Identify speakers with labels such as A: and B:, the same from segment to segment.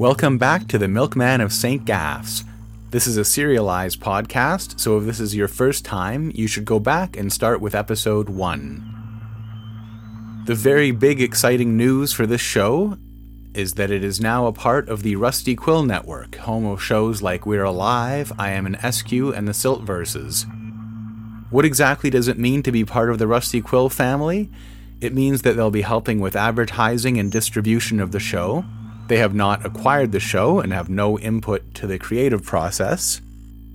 A: Welcome back to the Milkman of St. Gaffs. This is a serialized podcast, so if this is your first time, you should go back and start with episode 1. The very big exciting news for this show is that it is now a part of the Rusty Quill Network, home of shows like We're Alive, I Am in Eskew, and the Silt Verses. What exactly does it mean to be part of the Rusty Quill family? It means that they'll be helping with advertising and distribution of the show, they have not acquired the show and have no input to the creative process.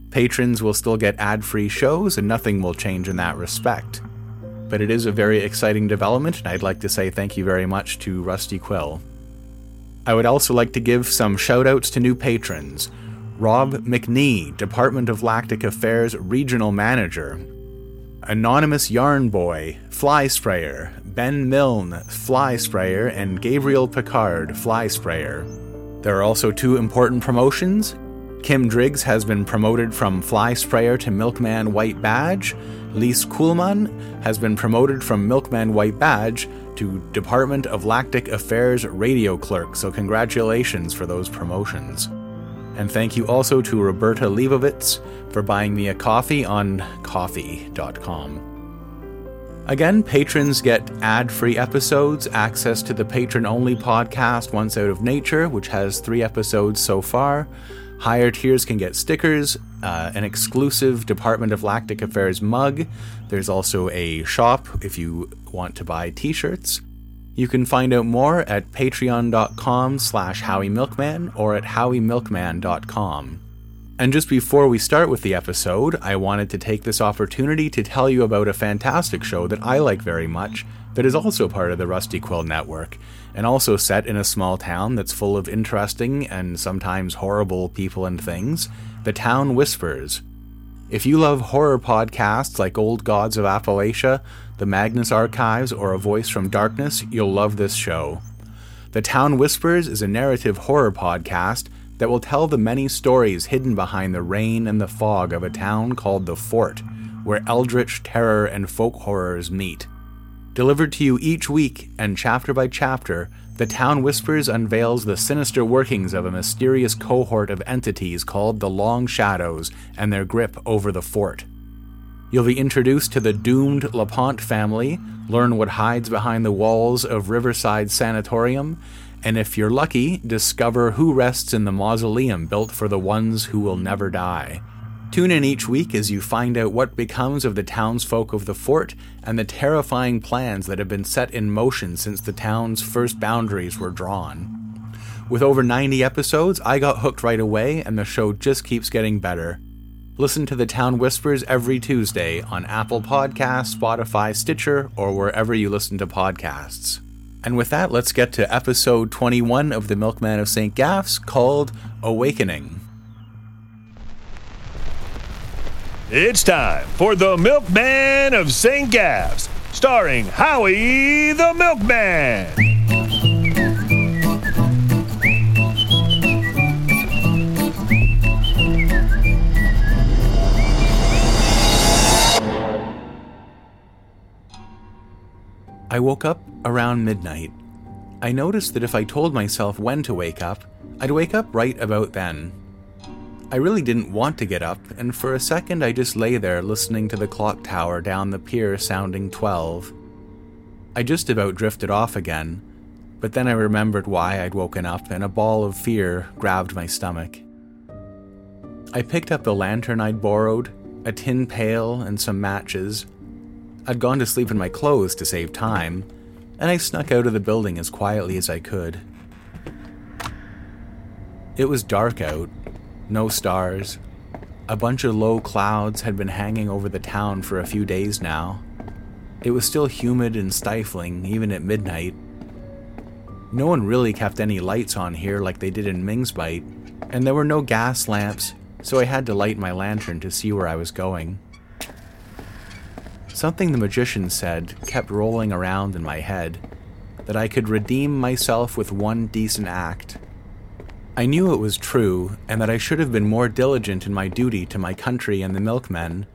A: Patrons will still get ad free shows, and nothing will change in that respect. But it is a very exciting development, and I'd like to say thank you very much to Rusty Quill. I would also like to give some shoutouts to new patrons Rob McNee, Department of Lactic Affairs Regional Manager, Anonymous Yarn Boy, Fly Sprayer, Ben Milne, Fly Sprayer, and Gabriel Picard, Fly Sprayer. There are also two important promotions. Kim Driggs has been promoted from Fly Sprayer to Milkman White Badge. Lise Kuhlman has been promoted from Milkman White Badge to Department of Lactic Affairs Radio Clerk, so congratulations for those promotions. And thank you also to Roberta Leibovitz for buying me a coffee on ko-fi.com. Again, patrons get ad free episodes, access to the patron only podcast Once Out of Nature, which has three episodes so far. Higher tiers can get stickers, uh, an exclusive Department of Lactic Affairs mug. There's also a shop if you want to buy t shirts. You can find out more at patreon.com slash howiemilkman or at howiemilkman.com. And just before we start with the episode, I wanted to take this opportunity to tell you about a fantastic show that I like very much that is also part of the Rusty Quill Network, and also set in a small town that's full of interesting and sometimes horrible people and things The Town Whispers. If you love horror podcasts like Old Gods of Appalachia, The Magnus Archives, or A Voice from Darkness, you'll love this show. The Town Whispers is a narrative horror podcast that will tell the many stories hidden behind the rain and the fog of a town called the Fort, where eldritch terror and folk horrors meet. Delivered to you each week and chapter by chapter, The Town Whispers unveils the sinister workings of a mysterious cohort of entities called the Long Shadows and their grip over the fort. You'll be introduced to the doomed LaPont family, learn what hides behind the walls of Riverside Sanatorium, and if you're lucky, discover who rests in the mausoleum built for the ones who will never die. Tune in each week as you find out what becomes of the townsfolk of the fort and the terrifying plans that have been set in motion since the town's first boundaries were drawn. With over 90 episodes, I got hooked right away, and the show just keeps getting better. Listen to The Town Whispers every Tuesday on Apple Podcasts, Spotify, Stitcher, or wherever you listen to podcasts. And with that, let's get to episode 21 of The Milkman of St. Gaffs called Awakening.
B: It's time for The Milkman of St. Gaffs, starring Howie the Milkman.
A: I woke up around midnight. I noticed that if I told myself when to wake up, I'd wake up right about then. I really didn't want to get up, and for a second I just lay there listening to the clock tower down the pier sounding 12. I just about drifted off again, but then I remembered why I'd woken up, and a ball of fear grabbed my stomach. I picked up the lantern I'd borrowed, a tin pail, and some matches. I'd gone to sleep in my clothes to save time, and I snuck out of the building as quietly as I could. It was dark out, no stars. A bunch of low clouds had been hanging over the town for a few days now. It was still humid and stifling, even at midnight. No one really kept any lights on here like they did in Ming's Bight, and there were no gas lamps, so I had to light my lantern to see where I was going. Something the magician said kept rolling around in my head that I could redeem myself with one decent act. I knew it was true, and that I should have been more diligent in my duty to my country and the milkmen,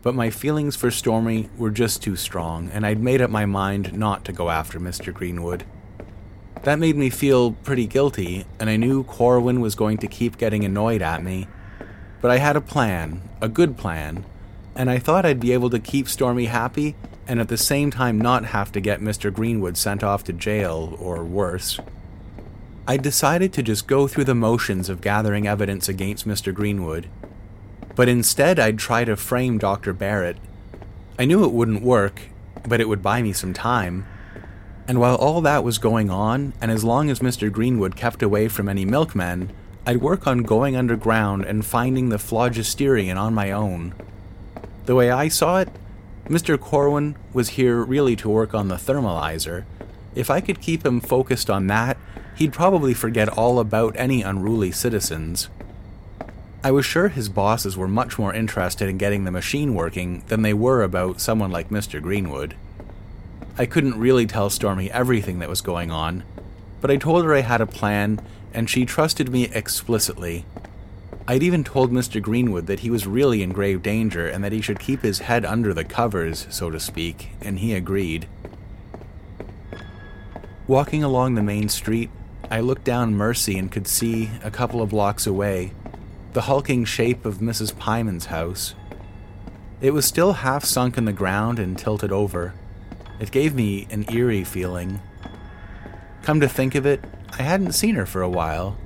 A: but my feelings for Stormy were just too strong, and I'd made up my mind not to go after Mr. Greenwood. That made me feel pretty guilty, and I knew Corwin was going to keep getting annoyed at me. But I had a plan, a good plan, and I thought I'd be able to keep Stormy happy and at the same time not have to get Mr. Greenwood sent off to jail or worse. I decided to just go through the motions of gathering evidence against Mr. Greenwood, but instead I'd try to frame Dr. Barrett. I knew it wouldn't work, but it would buy me some time. And while all that was going on, and as long as Mr. Greenwood kept away from any milkmen, I'd work on going underground and finding the phlogisterian on my own. The way I saw it, Mr. Corwin was here really to work on the thermalizer. If I could keep him focused on that, he'd probably forget all about any unruly citizens. I was sure his bosses were much more interested in getting the machine working than they were about someone like Mr. Greenwood. I couldn't really tell Stormy everything that was going on, but I told her I had a plan, and she trusted me explicitly. I'd even told Mr. Greenwood that he was really in grave danger and that he should keep his head under the covers, so to speak, and he agreed. Walking along the main street, I looked down Mercy and could see, a couple of blocks away, the hulking shape of Mrs. Pyman's house. It was still half sunk in the ground and tilted over. It gave me an eerie feeling. Come to think of it, I hadn't seen her for a while,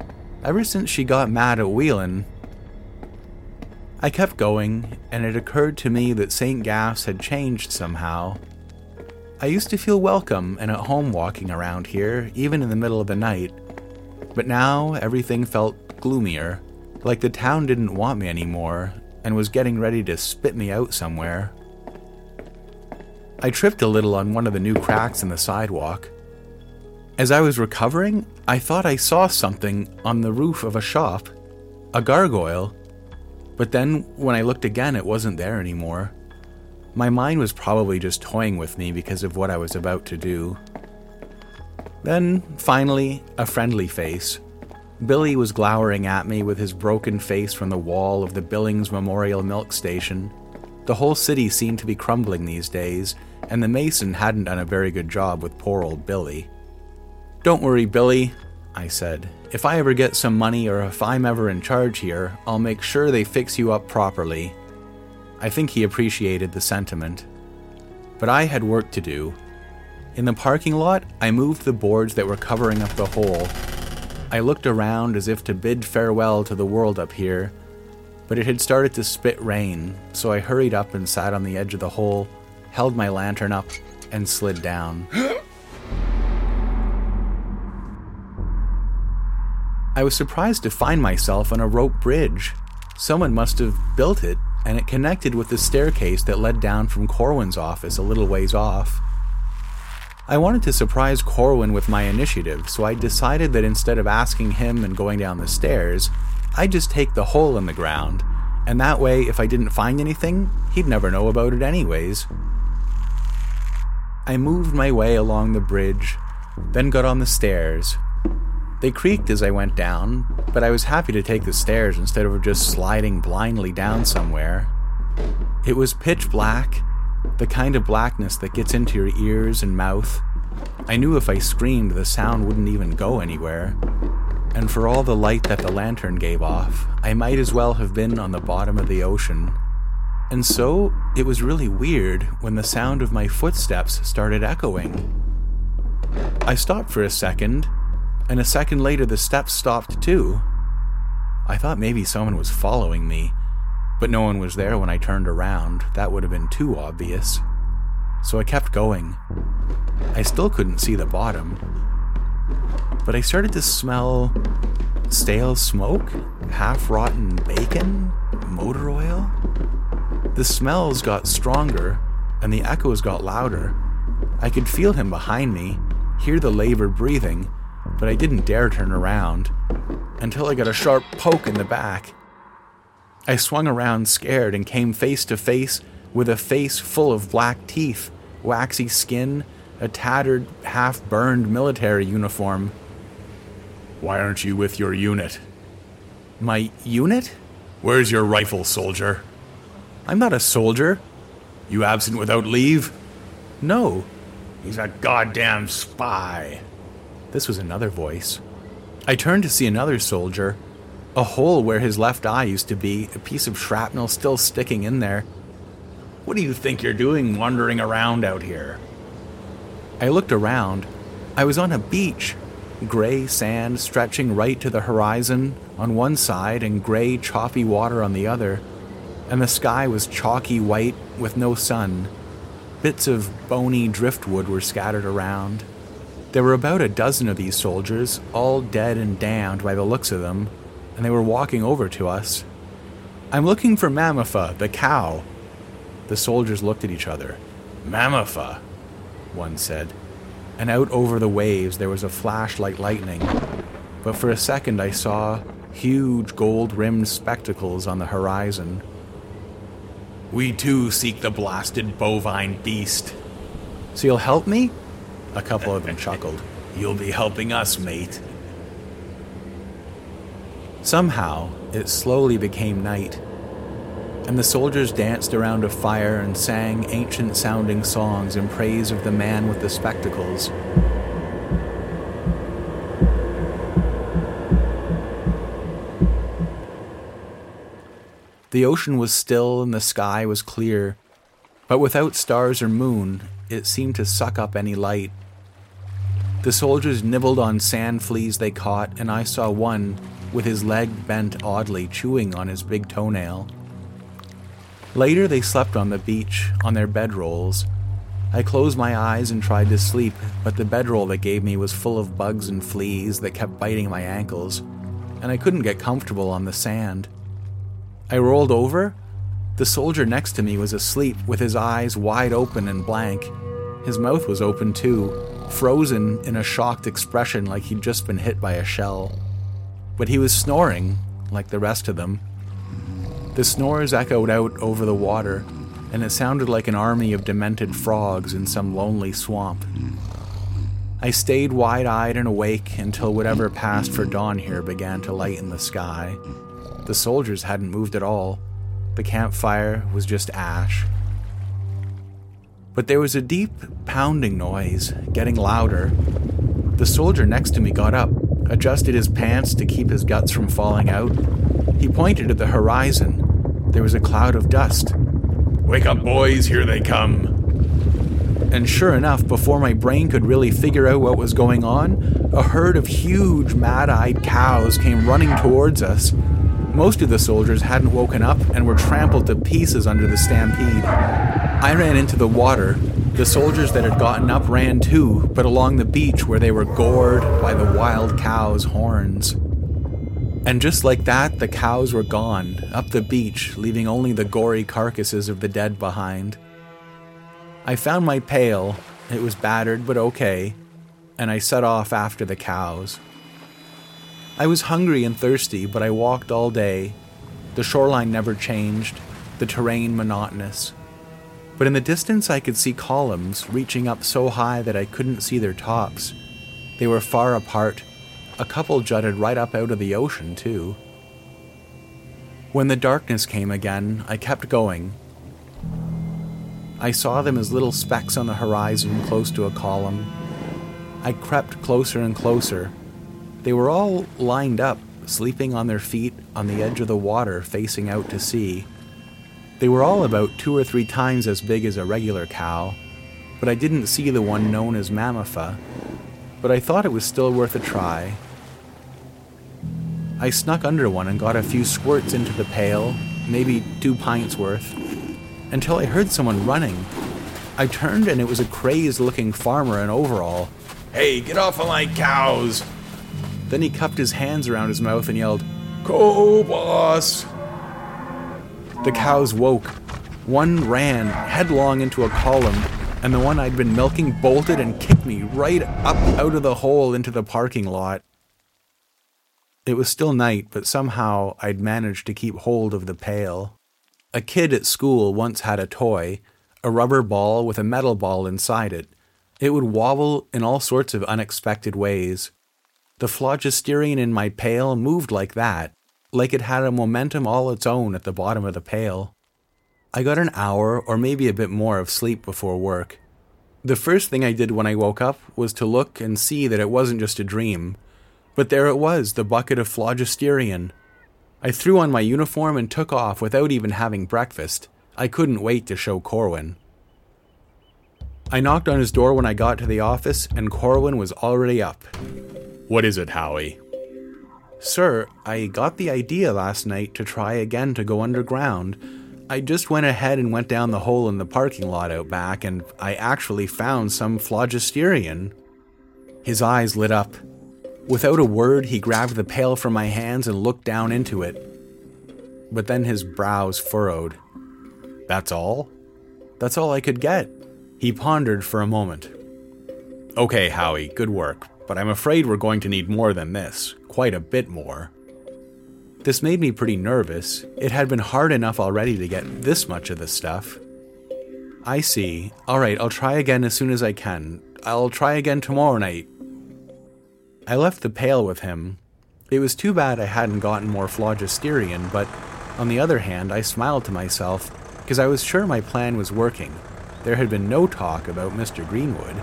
A: ever since she got mad at Whelan. I kept going, and it occurred to me that St. Gaff's had changed somehow. I used to feel welcome and at home walking around here, even in the middle of the night, but now everything felt gloomier, like the town didn't want me anymore and was getting ready to spit me out somewhere. I tripped a little on one of the new cracks in the sidewalk. As I was recovering, I thought I saw something on the roof of a shop a gargoyle. But then, when I looked again, it wasn't there anymore. My mind was probably just toying with me because of what I was about to do. Then, finally, a friendly face. Billy was glowering at me with his broken face from the wall of the Billings Memorial Milk Station. The whole city seemed to be crumbling these days, and the mason hadn't done a very good job with poor old Billy. Don't worry, Billy, I said. If I ever get some money or if I'm ever in charge here, I'll make sure they fix you up properly. I think he appreciated the sentiment. But I had work to do. In the parking lot, I moved the boards that were covering up the hole. I looked around as if to bid farewell to the world up here, but it had started to spit rain, so I hurried up and sat on the edge of the hole held my lantern up, and slid down. I was surprised to find myself on a rope bridge. Someone must have built it, and it connected with the staircase that led down from Corwin's office a little ways off. I wanted to surprise Corwin with my initiative, so I decided that instead of asking him and going down the stairs, I'd just take the hole in the ground, and that way, if I didn't find anything, he'd never know about it anyways. I moved my way along the bridge, then got on the stairs. They creaked as I went down, but I was happy to take the stairs instead of just sliding blindly down somewhere. It was pitch black, the kind of blackness that gets into your ears and mouth. I knew if I screamed, the sound wouldn't even go anywhere. And for all the light that the lantern gave off, I might as well have been on the bottom of the ocean. And so it was really weird when the sound of my footsteps started echoing. I stopped for a second, and a second later the steps stopped too. I thought maybe someone was following me, but no one was there when I turned around. That would have been too obvious. So I kept going. I still couldn't see the bottom, but I started to smell stale smoke, half rotten bacon, motor oil. The smells got stronger and the echoes got louder. I could feel him behind me, hear the labored breathing, but I didn't dare turn around until I got a sharp poke in the back. I swung around scared and came face to face with a face full of black teeth, waxy skin, a tattered, half burned military uniform.
B: Why aren't you with your unit?
A: My unit?
B: Where's your rifle, soldier?
A: I'm not a soldier.
B: You absent without leave?
A: No.
B: He's a goddamn spy.
A: This was another voice. I turned to see another soldier. A hole where his left eye used to be, a piece of shrapnel still sticking in there.
B: What do you think you're doing wandering around out here?
A: I looked around. I was on a beach. Gray sand stretching right to the horizon on one side and gray, choppy water on the other. And the sky was chalky white with no sun. Bits of bony driftwood were scattered around. There were about a dozen of these soldiers, all dead and damned by the looks of them, and they were walking over to us. I'm looking for Mamafa, the cow. The soldiers looked at each other.
B: Mamafa,
A: one said. And out over the waves there was a flash like lightning. But for a second I saw huge gold rimmed spectacles on the horizon.
B: We too seek the blasted bovine beast.
A: So you'll help me? A couple of them chuckled.
B: You'll be helping us, mate.
A: Somehow, it slowly became night, and the soldiers danced around a fire and sang ancient sounding songs in praise of the man with the spectacles. The ocean was still and the sky was clear, but without stars or moon, it seemed to suck up any light. The soldiers nibbled on sand fleas they caught, and I saw one with his leg bent oddly, chewing on his big toenail. Later, they slept on the beach, on their bedrolls. I closed my eyes and tried to sleep, but the bedroll they gave me was full of bugs and fleas that kept biting my ankles, and I couldn't get comfortable on the sand. I rolled over. The soldier next to me was asleep with his eyes wide open and blank. His mouth was open too, frozen in a shocked expression like he'd just been hit by a shell. But he was snoring, like the rest of them. The snores echoed out over the water, and it sounded like an army of demented frogs in some lonely swamp. I stayed wide eyed and awake until whatever passed for dawn here began to lighten the sky. The soldiers hadn't moved at all. The campfire was just ash. But there was a deep pounding noise, getting louder. The soldier next to me got up, adjusted his pants to keep his guts from falling out. He pointed at the horizon. There was a cloud of dust.
B: Wake up, boys, here they come.
A: And sure enough, before my brain could really figure out what was going on, a herd of huge, mad eyed cows came running towards us. Most of the soldiers hadn't woken up and were trampled to pieces under the stampede. I ran into the water. The soldiers that had gotten up ran too, but along the beach where they were gored by the wild cows' horns. And just like that, the cows were gone, up the beach, leaving only the gory carcasses of the dead behind. I found my pail. It was battered, but okay, and I set off after the cows. I was hungry and thirsty, but I walked all day. The shoreline never changed, the terrain monotonous. But in the distance, I could see columns reaching up so high that I couldn't see their tops. They were far apart. A couple jutted right up out of the ocean, too. When the darkness came again, I kept going. I saw them as little specks on the horizon close to a column. I crept closer and closer, they were all lined up, sleeping on their feet on the edge of the water facing out to sea. They were all about two or three times as big as a regular cow, but I didn't see the one known as Mamafa. But I thought it was still worth a try. I snuck under one and got a few squirts into the pail, maybe two pints worth, until I heard someone running. I turned and it was a crazed looking farmer in overall. Hey, get off of my cows! Then he cupped his hands around his mouth and yelled, Go, boss! The cows woke. One ran headlong into a column, and the one I'd been milking bolted and kicked me right up out of the hole into the parking lot. It was still night, but somehow I'd managed to keep hold of the pail. A kid at school once had a toy, a rubber ball with a metal ball inside it. It would wobble in all sorts of unexpected ways. The phlogisterian in my pail moved like that, like it had a momentum all its own at the bottom of the pail. I got an hour or maybe a bit more of sleep before work. The first thing I did when I woke up was to look and see that it wasn't just a dream. But there it was, the bucket of phlogisterian. I threw on my uniform and took off without even having breakfast. I couldn't wait to show Corwin. I knocked on his door when I got to the office, and Corwin was already up.
B: What is it, Howie?
A: Sir, I got the idea last night to try again to go underground I just went ahead and went down the hole in the parking lot out back, and I actually found some phlogisterian. His eyes lit up. Without a word, he grabbed the pail from my hands and looked down into it. But then his brows furrowed. That's all? That's all I could get. He pondered for a moment. Okay, Howie, good work, but I'm afraid we're going to need more than this. Quite a bit more. This made me pretty nervous. It had been hard enough already to get this much of the stuff. I see. Alright, I'll try again as soon as I can. I'll try again tomorrow night. I left the pail with him. It was too bad I hadn't gotten more phlogisterian, but on the other hand, I smiled to myself because I was sure my plan was working. There had been no talk about Mr. Greenwood.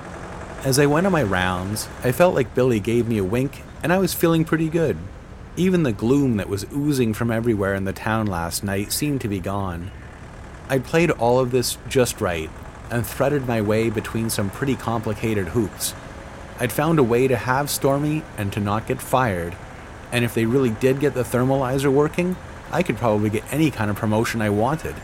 A: As I went on my rounds, I felt like Billy gave me a wink, and I was feeling pretty good. Even the gloom that was oozing from everywhere in the town last night seemed to be gone. I'd played all of this just right and threaded my way between some pretty complicated hoops. I'd found a way to have Stormy and to not get fired, and if they really did get the thermalizer working, I could probably get any kind of promotion I wanted.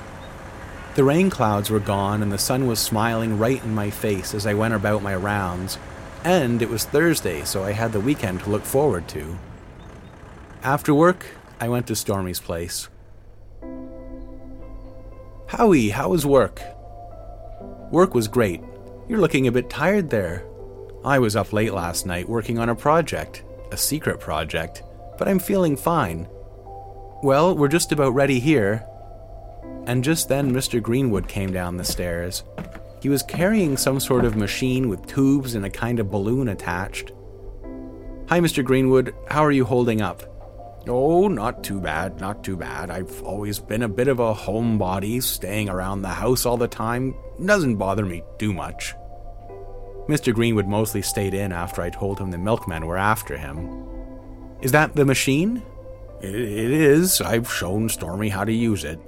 A: The rain clouds were gone and the sun was smiling right in my face as I went about my rounds, and it was Thursday, so I had the weekend to look forward to. After work, I went to Stormy's place. Howie, how was work? Work was great. You're looking a bit tired there. I was up late last night working on a project, a secret project, but I'm feeling fine. Well, we're just about ready here. And just then, Mr. Greenwood came down the stairs. He was carrying some sort of machine with tubes and a kind of balloon attached. Hi, Mr. Greenwood. How are you holding up? Oh, not too bad, not too bad. I've always been a bit of a homebody, staying around the house all the time. Doesn't bother me too much. Mr. Greenwood mostly stayed in after I told him the milkmen were after him. Is that the machine? It, it is. I've shown Stormy how to use it.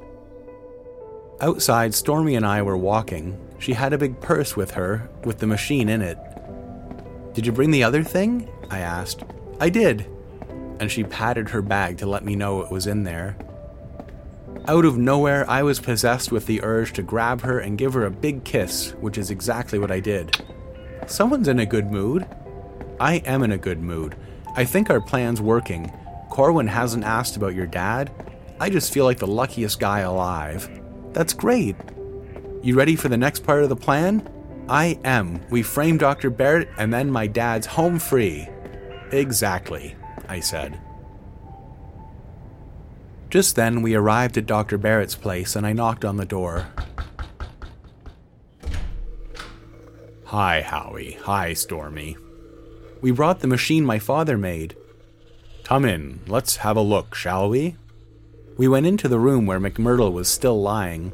A: Outside, Stormy and I were walking. She had a big purse with her, with the machine in it. Did you bring the other thing? I asked. I did and she patted her bag to let me know it was in there. Out of nowhere, I was possessed with the urge to grab her and give her a big kiss, which is exactly what I did. Someone's in a good mood. I am in a good mood. I think our plan's working. Corwin hasn't asked about your dad. I just feel like the luckiest guy alive. That's great. You ready for the next part of the plan? I am. We frame Dr. Barrett and then my dad's home free. Exactly. I said. Just then, we arrived at Dr. Barrett's place and I knocked on the door. Hi, Howie. Hi, Stormy. We brought the machine my father made. Come in, let's have a look, shall we? We went into the room where McMurdo was still lying.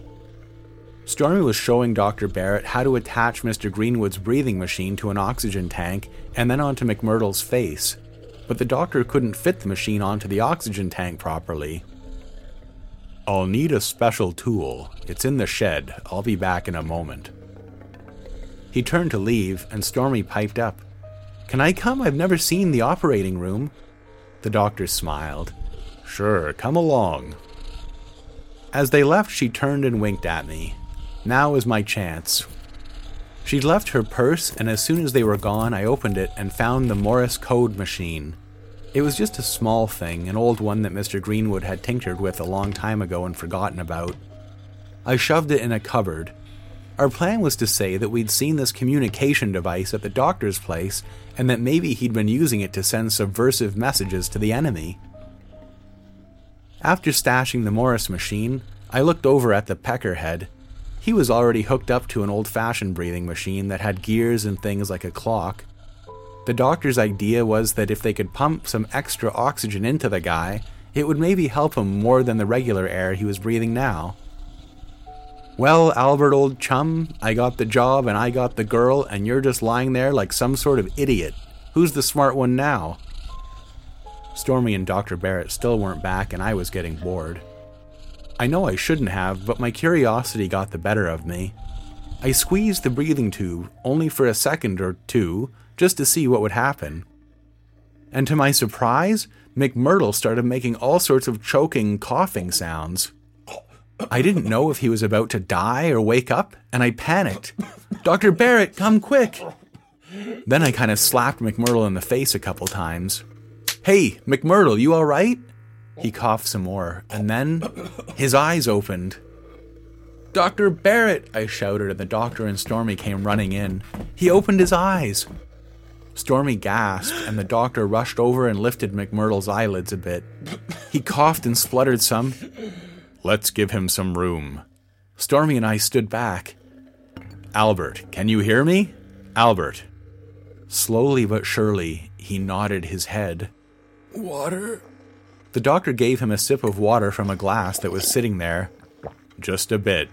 A: Stormy was showing Dr. Barrett how to attach Mr. Greenwood's breathing machine to an oxygen tank and then onto McMurdo's face but the doctor couldn't fit the machine onto the oxygen tank properly. I'll need a special tool. It's in the shed. I'll be back in a moment. He turned to leave, and Stormy piped up. Can I come? I've never seen the operating room. The doctor smiled. Sure, come along. As they left, she turned and winked at me. Now was my chance. She'd left her purse, and as soon as they were gone, I opened it and found the Morse code machine. It was just a small thing, an old one that Mr. Greenwood had tinctured with a long time ago and forgotten about. I shoved it in a cupboard. Our plan was to say that we'd seen this communication device at the doctor's place and that maybe he'd been using it to send subversive messages to the enemy. After stashing the Morse machine, I looked over at the peckerhead. He was already hooked up to an old fashioned breathing machine that had gears and things like a clock. The doctor's idea was that if they could pump some extra oxygen into the guy, it would maybe help him more than the regular air he was breathing now. Well, Albert, old chum, I got the job and I got the girl, and you're just lying there like some sort of idiot. Who's the smart one now? Stormy and Dr. Barrett still weren't back, and I was getting bored. I know I shouldn't have, but my curiosity got the better of me. I squeezed the breathing tube only for a second or two just to see what would happen. And to my surprise, McMurdo started making all sorts of choking, coughing sounds. I didn't know if he was about to die or wake up, and I panicked. Dr. Barrett, come quick! Then I kind of slapped McMurdo in the face a couple times. Hey, McMurdo, you alright? He coughed some more, and then his eyes opened. Dr. Barrett, I shouted, and the doctor and Stormy came running in. He opened his eyes. Stormy gasped, and the doctor rushed over and lifted McMurdo's eyelids a bit. He coughed and spluttered some. Let's give him some room. Stormy and I stood back. Albert, can you hear me? Albert. Slowly but surely, he nodded his head.
C: Water?
A: The doctor gave him a sip of water from a glass that was sitting there. Just a bit.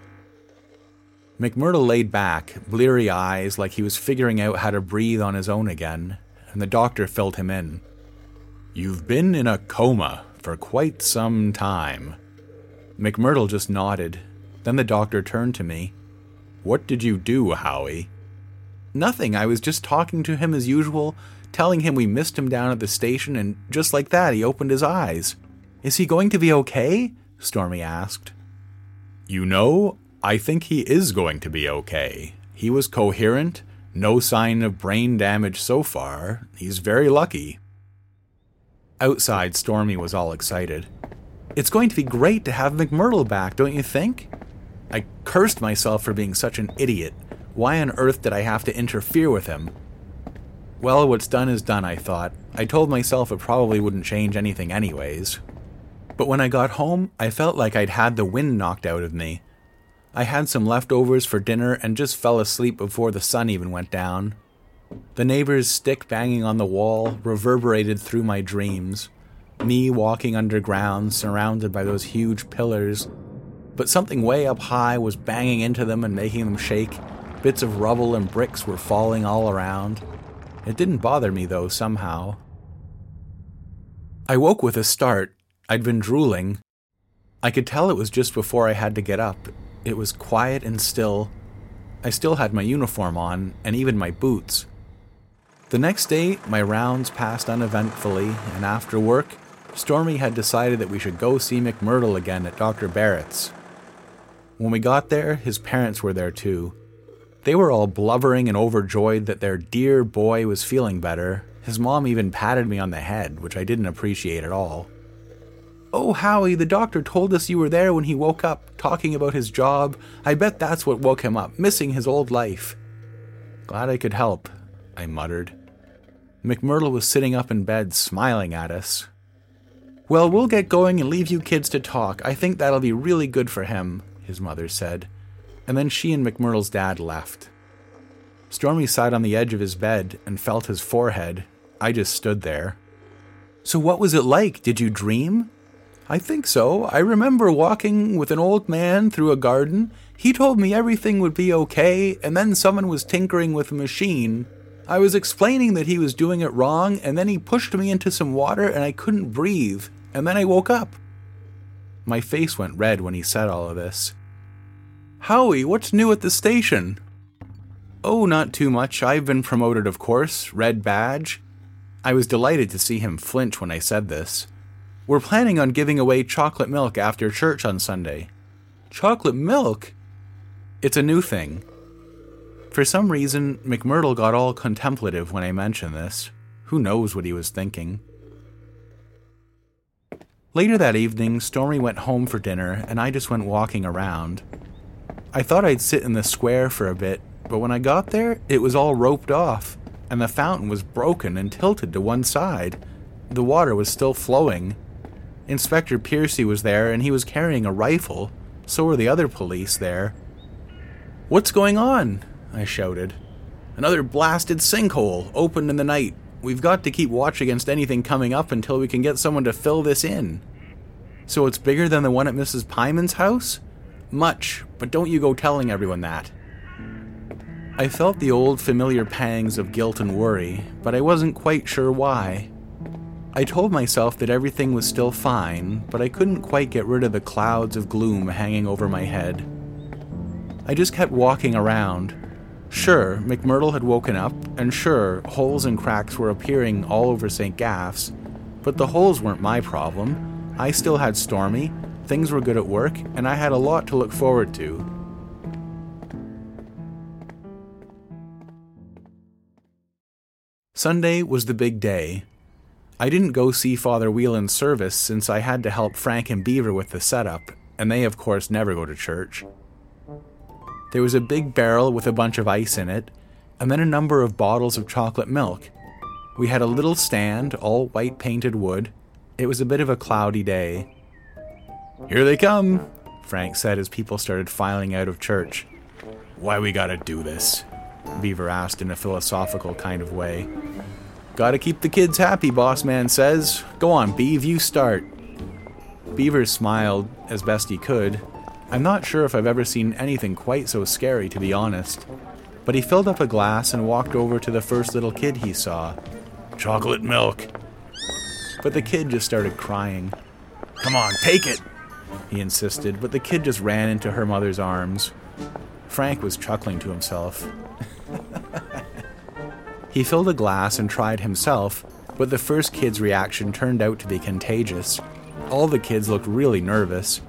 A: McMurdo laid back, bleary eyes, like he was figuring out how to breathe on his own again, and the doctor filled him in. You've been in a coma for quite some time. McMurdo just nodded. Then the doctor turned to me. What did you do, Howie? Nothing. I was just talking to him as usual, telling him we missed him down at the station, and just like that, he opened his eyes. Is he going to be okay? Stormy asked. You know, I think he is going to be okay. He was coherent, no sign of brain damage so far. He's very lucky. Outside, Stormy was all excited. It's going to be great to have McMurdo back, don't you think? I cursed myself for being such an idiot. Why on earth did I have to interfere with him? Well, what's done is done, I thought. I told myself it probably wouldn't change anything, anyways. But when I got home, I felt like I'd had the wind knocked out of me. I had some leftovers for dinner and just fell asleep before the sun even went down. The neighbor's stick banging on the wall reverberated through my dreams. Me walking underground, surrounded by those huge pillars. But something way up high was banging into them and making them shake. Bits of rubble and bricks were falling all around. It didn't bother me, though, somehow. I woke with a start. I'd been drooling. I could tell it was just before I had to get up, it was quiet and still. I still had my uniform on, and even my boots. The next day, my rounds passed uneventfully, and after work, Stormy had decided that we should go see McMurdo again at Dr. Barrett's. When we got there, his parents were there too. They were all blubbering and overjoyed that their dear boy was feeling better. His mom even patted me on the head, which I didn't appreciate at all. Oh, Howie, the doctor told us you were there when he woke up, talking about his job. I bet that's what woke him up, missing his old life. Glad I could help, I muttered. McMurdo was sitting up in bed, smiling at us. Well, we'll get going and leave you kids to talk. I think that'll be really good for him, his mother said. And then she and McMurdo's dad left. Stormy sat on the edge of his bed and felt his forehead. I just stood there. So, what was it like? Did you dream? I think so. I remember walking with an old man through a garden. He told me everything would be okay, and then someone was tinkering with a machine. I was explaining that he was doing it wrong, and then he pushed me into some water and I couldn't breathe, and then I woke up. My face went red when he said all of this. Howie, what's new at the station? Oh, not too much. I've been promoted, of course. Red badge. I was delighted to see him flinch when I said this. We're planning on giving away chocolate milk after church on Sunday. Chocolate milk? It's a new thing. For some reason, McMurdo got all contemplative when I mentioned this. Who knows what he was thinking? Later that evening, Stormy went home for dinner, and I just went walking around. I thought I'd sit in the square for a bit, but when I got there, it was all roped off, and the fountain was broken and tilted to one side. The water was still flowing. Inspector Piercy was there, and he was carrying a rifle. So were the other police there. What's going on? I shouted. Another blasted sinkhole opened in the night. We've got to keep watch against anything coming up until we can get someone to fill this in. So it's bigger than the one at Mrs. Pyman's house? Much, but don't you go telling everyone that. I felt the old familiar pangs of guilt and worry, but I wasn't quite sure why. I told myself that everything was still fine, but I couldn't quite get rid of the clouds of gloom hanging over my head. I just kept walking around. Sure, McMurdo had woken up, and sure, holes and cracks were appearing all over St. Gaff's, but the holes weren't my problem. I still had Stormy, things were good at work, and I had a lot to look forward to. Sunday was the big day. I didn't go see Father Whelan's service since I had to help Frank and Beaver with the setup, and they, of course, never go to church. There was a big barrel with a bunch of ice in it, and then a number of bottles of chocolate milk. We had a little stand, all white painted wood. It was a bit of a cloudy day. Here they come, Frank said as people started filing out of church. Why we gotta do this? Beaver asked in a philosophical kind of way. Gotta keep the kids happy, boss man says. Go on, Beav, you start. Beaver smiled as best he could. I'm not sure if I've ever seen anything quite so scary, to be honest. But he filled up a glass and walked over to the first little kid he saw. Chocolate milk. But the kid just started crying. Come on, take it, he insisted, but the kid just ran into her mother's arms. Frank was chuckling to himself. he filled a glass and tried himself, but the first kid's reaction turned out to be contagious. All the kids looked really nervous.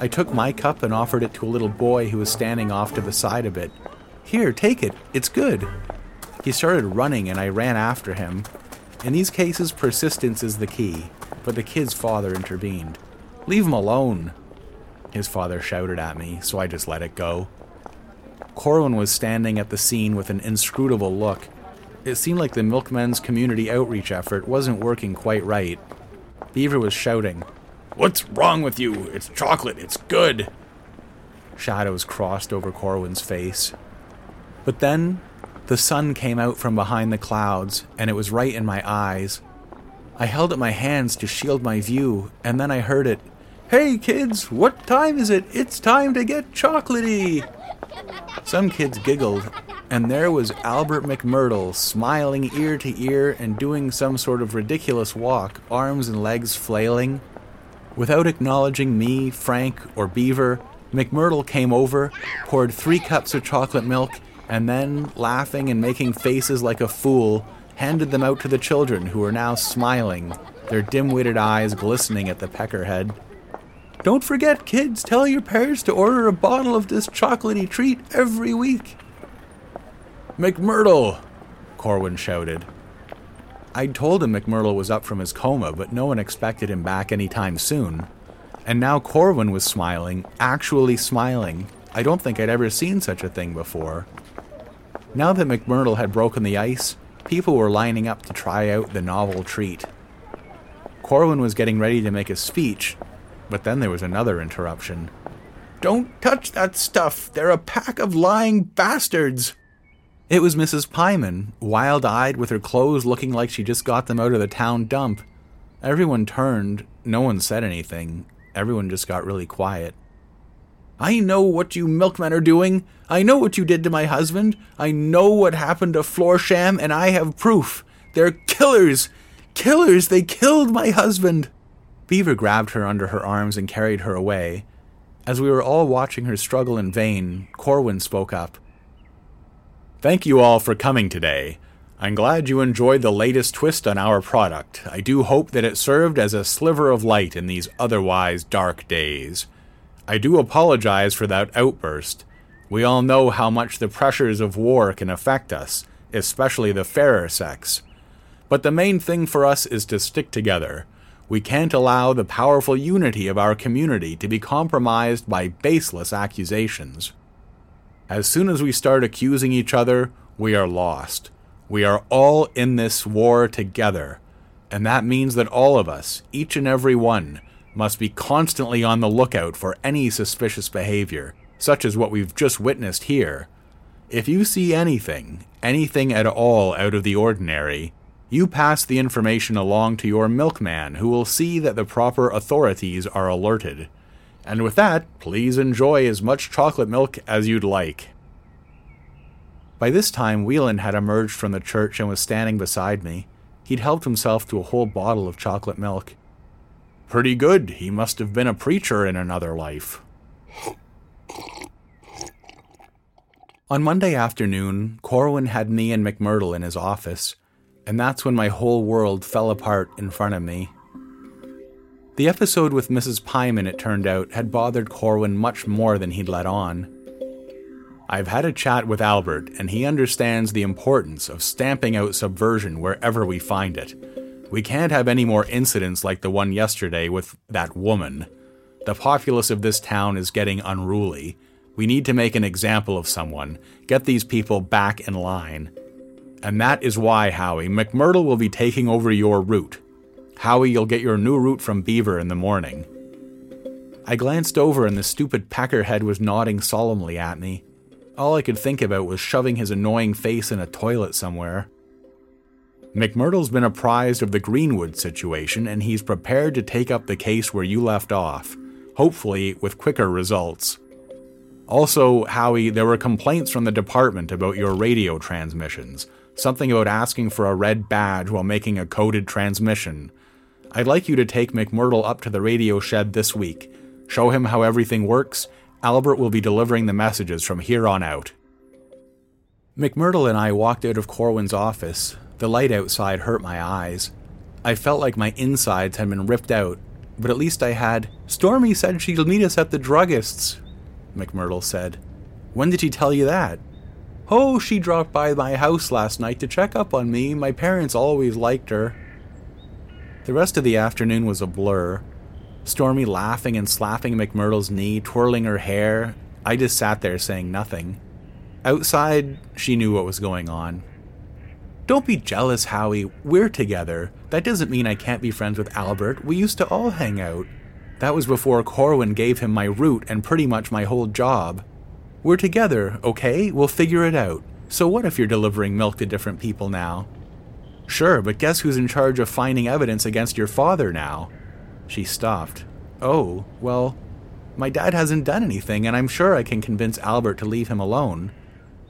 A: I took my cup and offered it to a little boy who was standing off to the side a bit. Here, take it, it's good. He started running and I ran after him. In these cases, persistence is the key, but the kid's father intervened. Leave him alone, his father shouted at me, so I just let it go. Corwin was standing at the scene with an inscrutable look. It seemed like the milkmen's community outreach effort wasn't working quite right. Beaver was shouting, What's wrong with you? It's chocolate, it's good. Shadows crossed over Corwin's face. But then, the sun came out from behind the clouds, and it was right in my eyes. I held up my hands to shield my view, and then I heard it. Hey kids, what time is it? It's time to get chocolatey! Some kids giggled, and there was Albert McMurdo smiling ear to ear and doing some sort of ridiculous walk, arms and legs flailing. Without acknowledging me, Frank, or Beaver, McMurdo came over, poured three cups of chocolate milk, and then, laughing and making faces like a fool, handed them out to the children who were now smiling, their dim witted eyes glistening at the peckerhead. Don't forget, kids, tell your parents to order a bottle of this chocolatey treat every week. McMurdo! Corwin shouted. I'd told him McMurdo was up from his coma, but no one expected him back any time soon. And now Corwin was smiling, actually smiling. I don't think I'd ever seen such a thing before. Now that McMurdo had broken the ice, people were lining up to try out the novel treat. Corwin was getting ready to make a speech, but then there was another interruption. Don't touch that stuff! They're a pack of lying bastards! It was Mrs. Pyman, wild eyed, with her clothes looking like she just got them out of the town dump. Everyone turned. No one said anything. Everyone just got really quiet. I know what you milkmen are doing. I know what you did to my husband. I know what happened to Florsham, and I have proof. They're killers! Killers! They killed my husband! Beaver grabbed her under her arms and carried her away. As we were all watching her struggle in vain, Corwin spoke up. Thank you all for coming today. I'm glad you enjoyed the latest twist on our product. I do hope that it served as a sliver of light in these otherwise dark days. I do apologize for that outburst. We all know how much the pressures of war can affect us, especially the fairer sex. But the main thing for us is to stick together. We can't allow the powerful unity of our community to be compromised by baseless accusations. As soon as we start accusing each other, we are lost. We are all in this war together, and that means that all of us, each and every one, must be constantly on the lookout for any suspicious behavior, such as what we've just witnessed here. If you see anything, anything at all out of the ordinary, you pass the information along to your milkman, who will see that the proper authorities are alerted. And with that, please enjoy as much chocolate milk as you'd like. By this time, Whelan had emerged from the church and was standing beside me. He'd helped himself to a whole bottle of chocolate milk. Pretty good. He must have been a preacher in another life. On Monday afternoon, Corwin had me and McMurdo in his office, and that's when my whole world fell apart in front of me. The episode with Mrs. Pyman, it turned out, had bothered Corwin much more than he'd let on. I've had a chat with Albert, and he understands the importance of stamping out subversion wherever we find it. We can't have any more incidents like the one yesterday with that woman. The populace of this town is getting unruly. We need to make an example of someone, get these people back in line. And that is why, Howie, McMurdo will be taking over your route. Howie, you'll get your new route from Beaver in the morning. I glanced over and the stupid peckerhead was nodding solemnly at me. All I could think about was shoving his annoying face in a toilet somewhere. McMurdo's been apprised of the Greenwood situation and he's prepared to take up the case where you left off, hopefully with quicker results. Also, Howie, there were complaints from the department about your radio transmissions, something about asking for a red badge while making a coded transmission. I'd like you to take McMurdo up to the radio shed this week, show him how everything works, Albert will be delivering the messages from here on out. McMurdo and I walked out of Corwin's office. The light outside hurt my eyes. I felt like my insides had been ripped out, but at least I had. Stormy said she'd meet us at the druggist's, McMurdo said. When did she tell you that? Oh, she dropped by my house last night to check up on me. My parents always liked her. The rest of the afternoon was a blur. Stormy laughing and slapping McMurdo's knee, twirling her hair. I just sat there saying nothing. Outside, she knew what was going on. Don't be jealous, Howie. We're together. That doesn't mean I can't be friends with Albert. We used to all hang out. That was before Corwin gave him my route and pretty much my whole job. We're together, okay? We'll figure it out. So what if you're delivering milk to different people now? Sure, but guess who's in charge of finding evidence against your father now? She stopped. Oh, well, my dad hasn't done anything, and I'm sure I can convince Albert to leave him alone.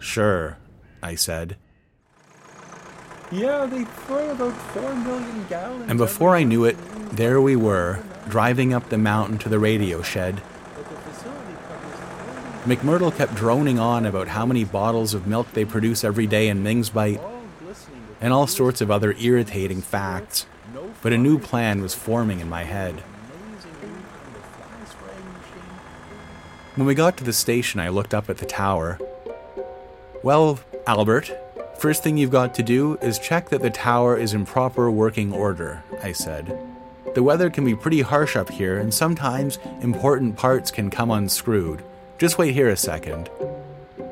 A: Sure, I said.
C: Yeah, they throw about four million gallons.
A: And before I knew it, there we were, driving up the mountain to the radio shed. McMurdo kept droning on about how many bottles of milk they produce every day in Ming's Bight, and all sorts of other irritating facts but a new plan was forming in my head. When we got to the station, I looked up at the tower. Well, Albert, first thing you've got to do is check that the tower is in proper working order, I said. The weather can be pretty harsh up here, and sometimes important parts can come unscrewed. Just wait here a second.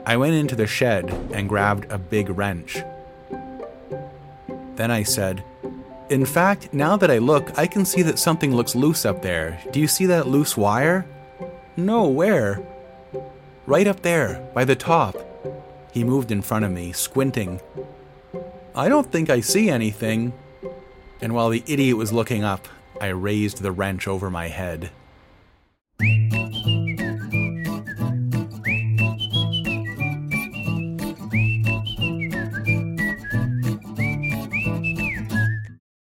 A: I went into the shed and grabbed a big wrench. Then I said, in fact, now that I look, I can see that something looks loose up there. Do you see that loose wire? No, where? Right up there, by the top. He moved in front of me, squinting. I don't think I see anything. And while the idiot was looking up, I raised the wrench over my head.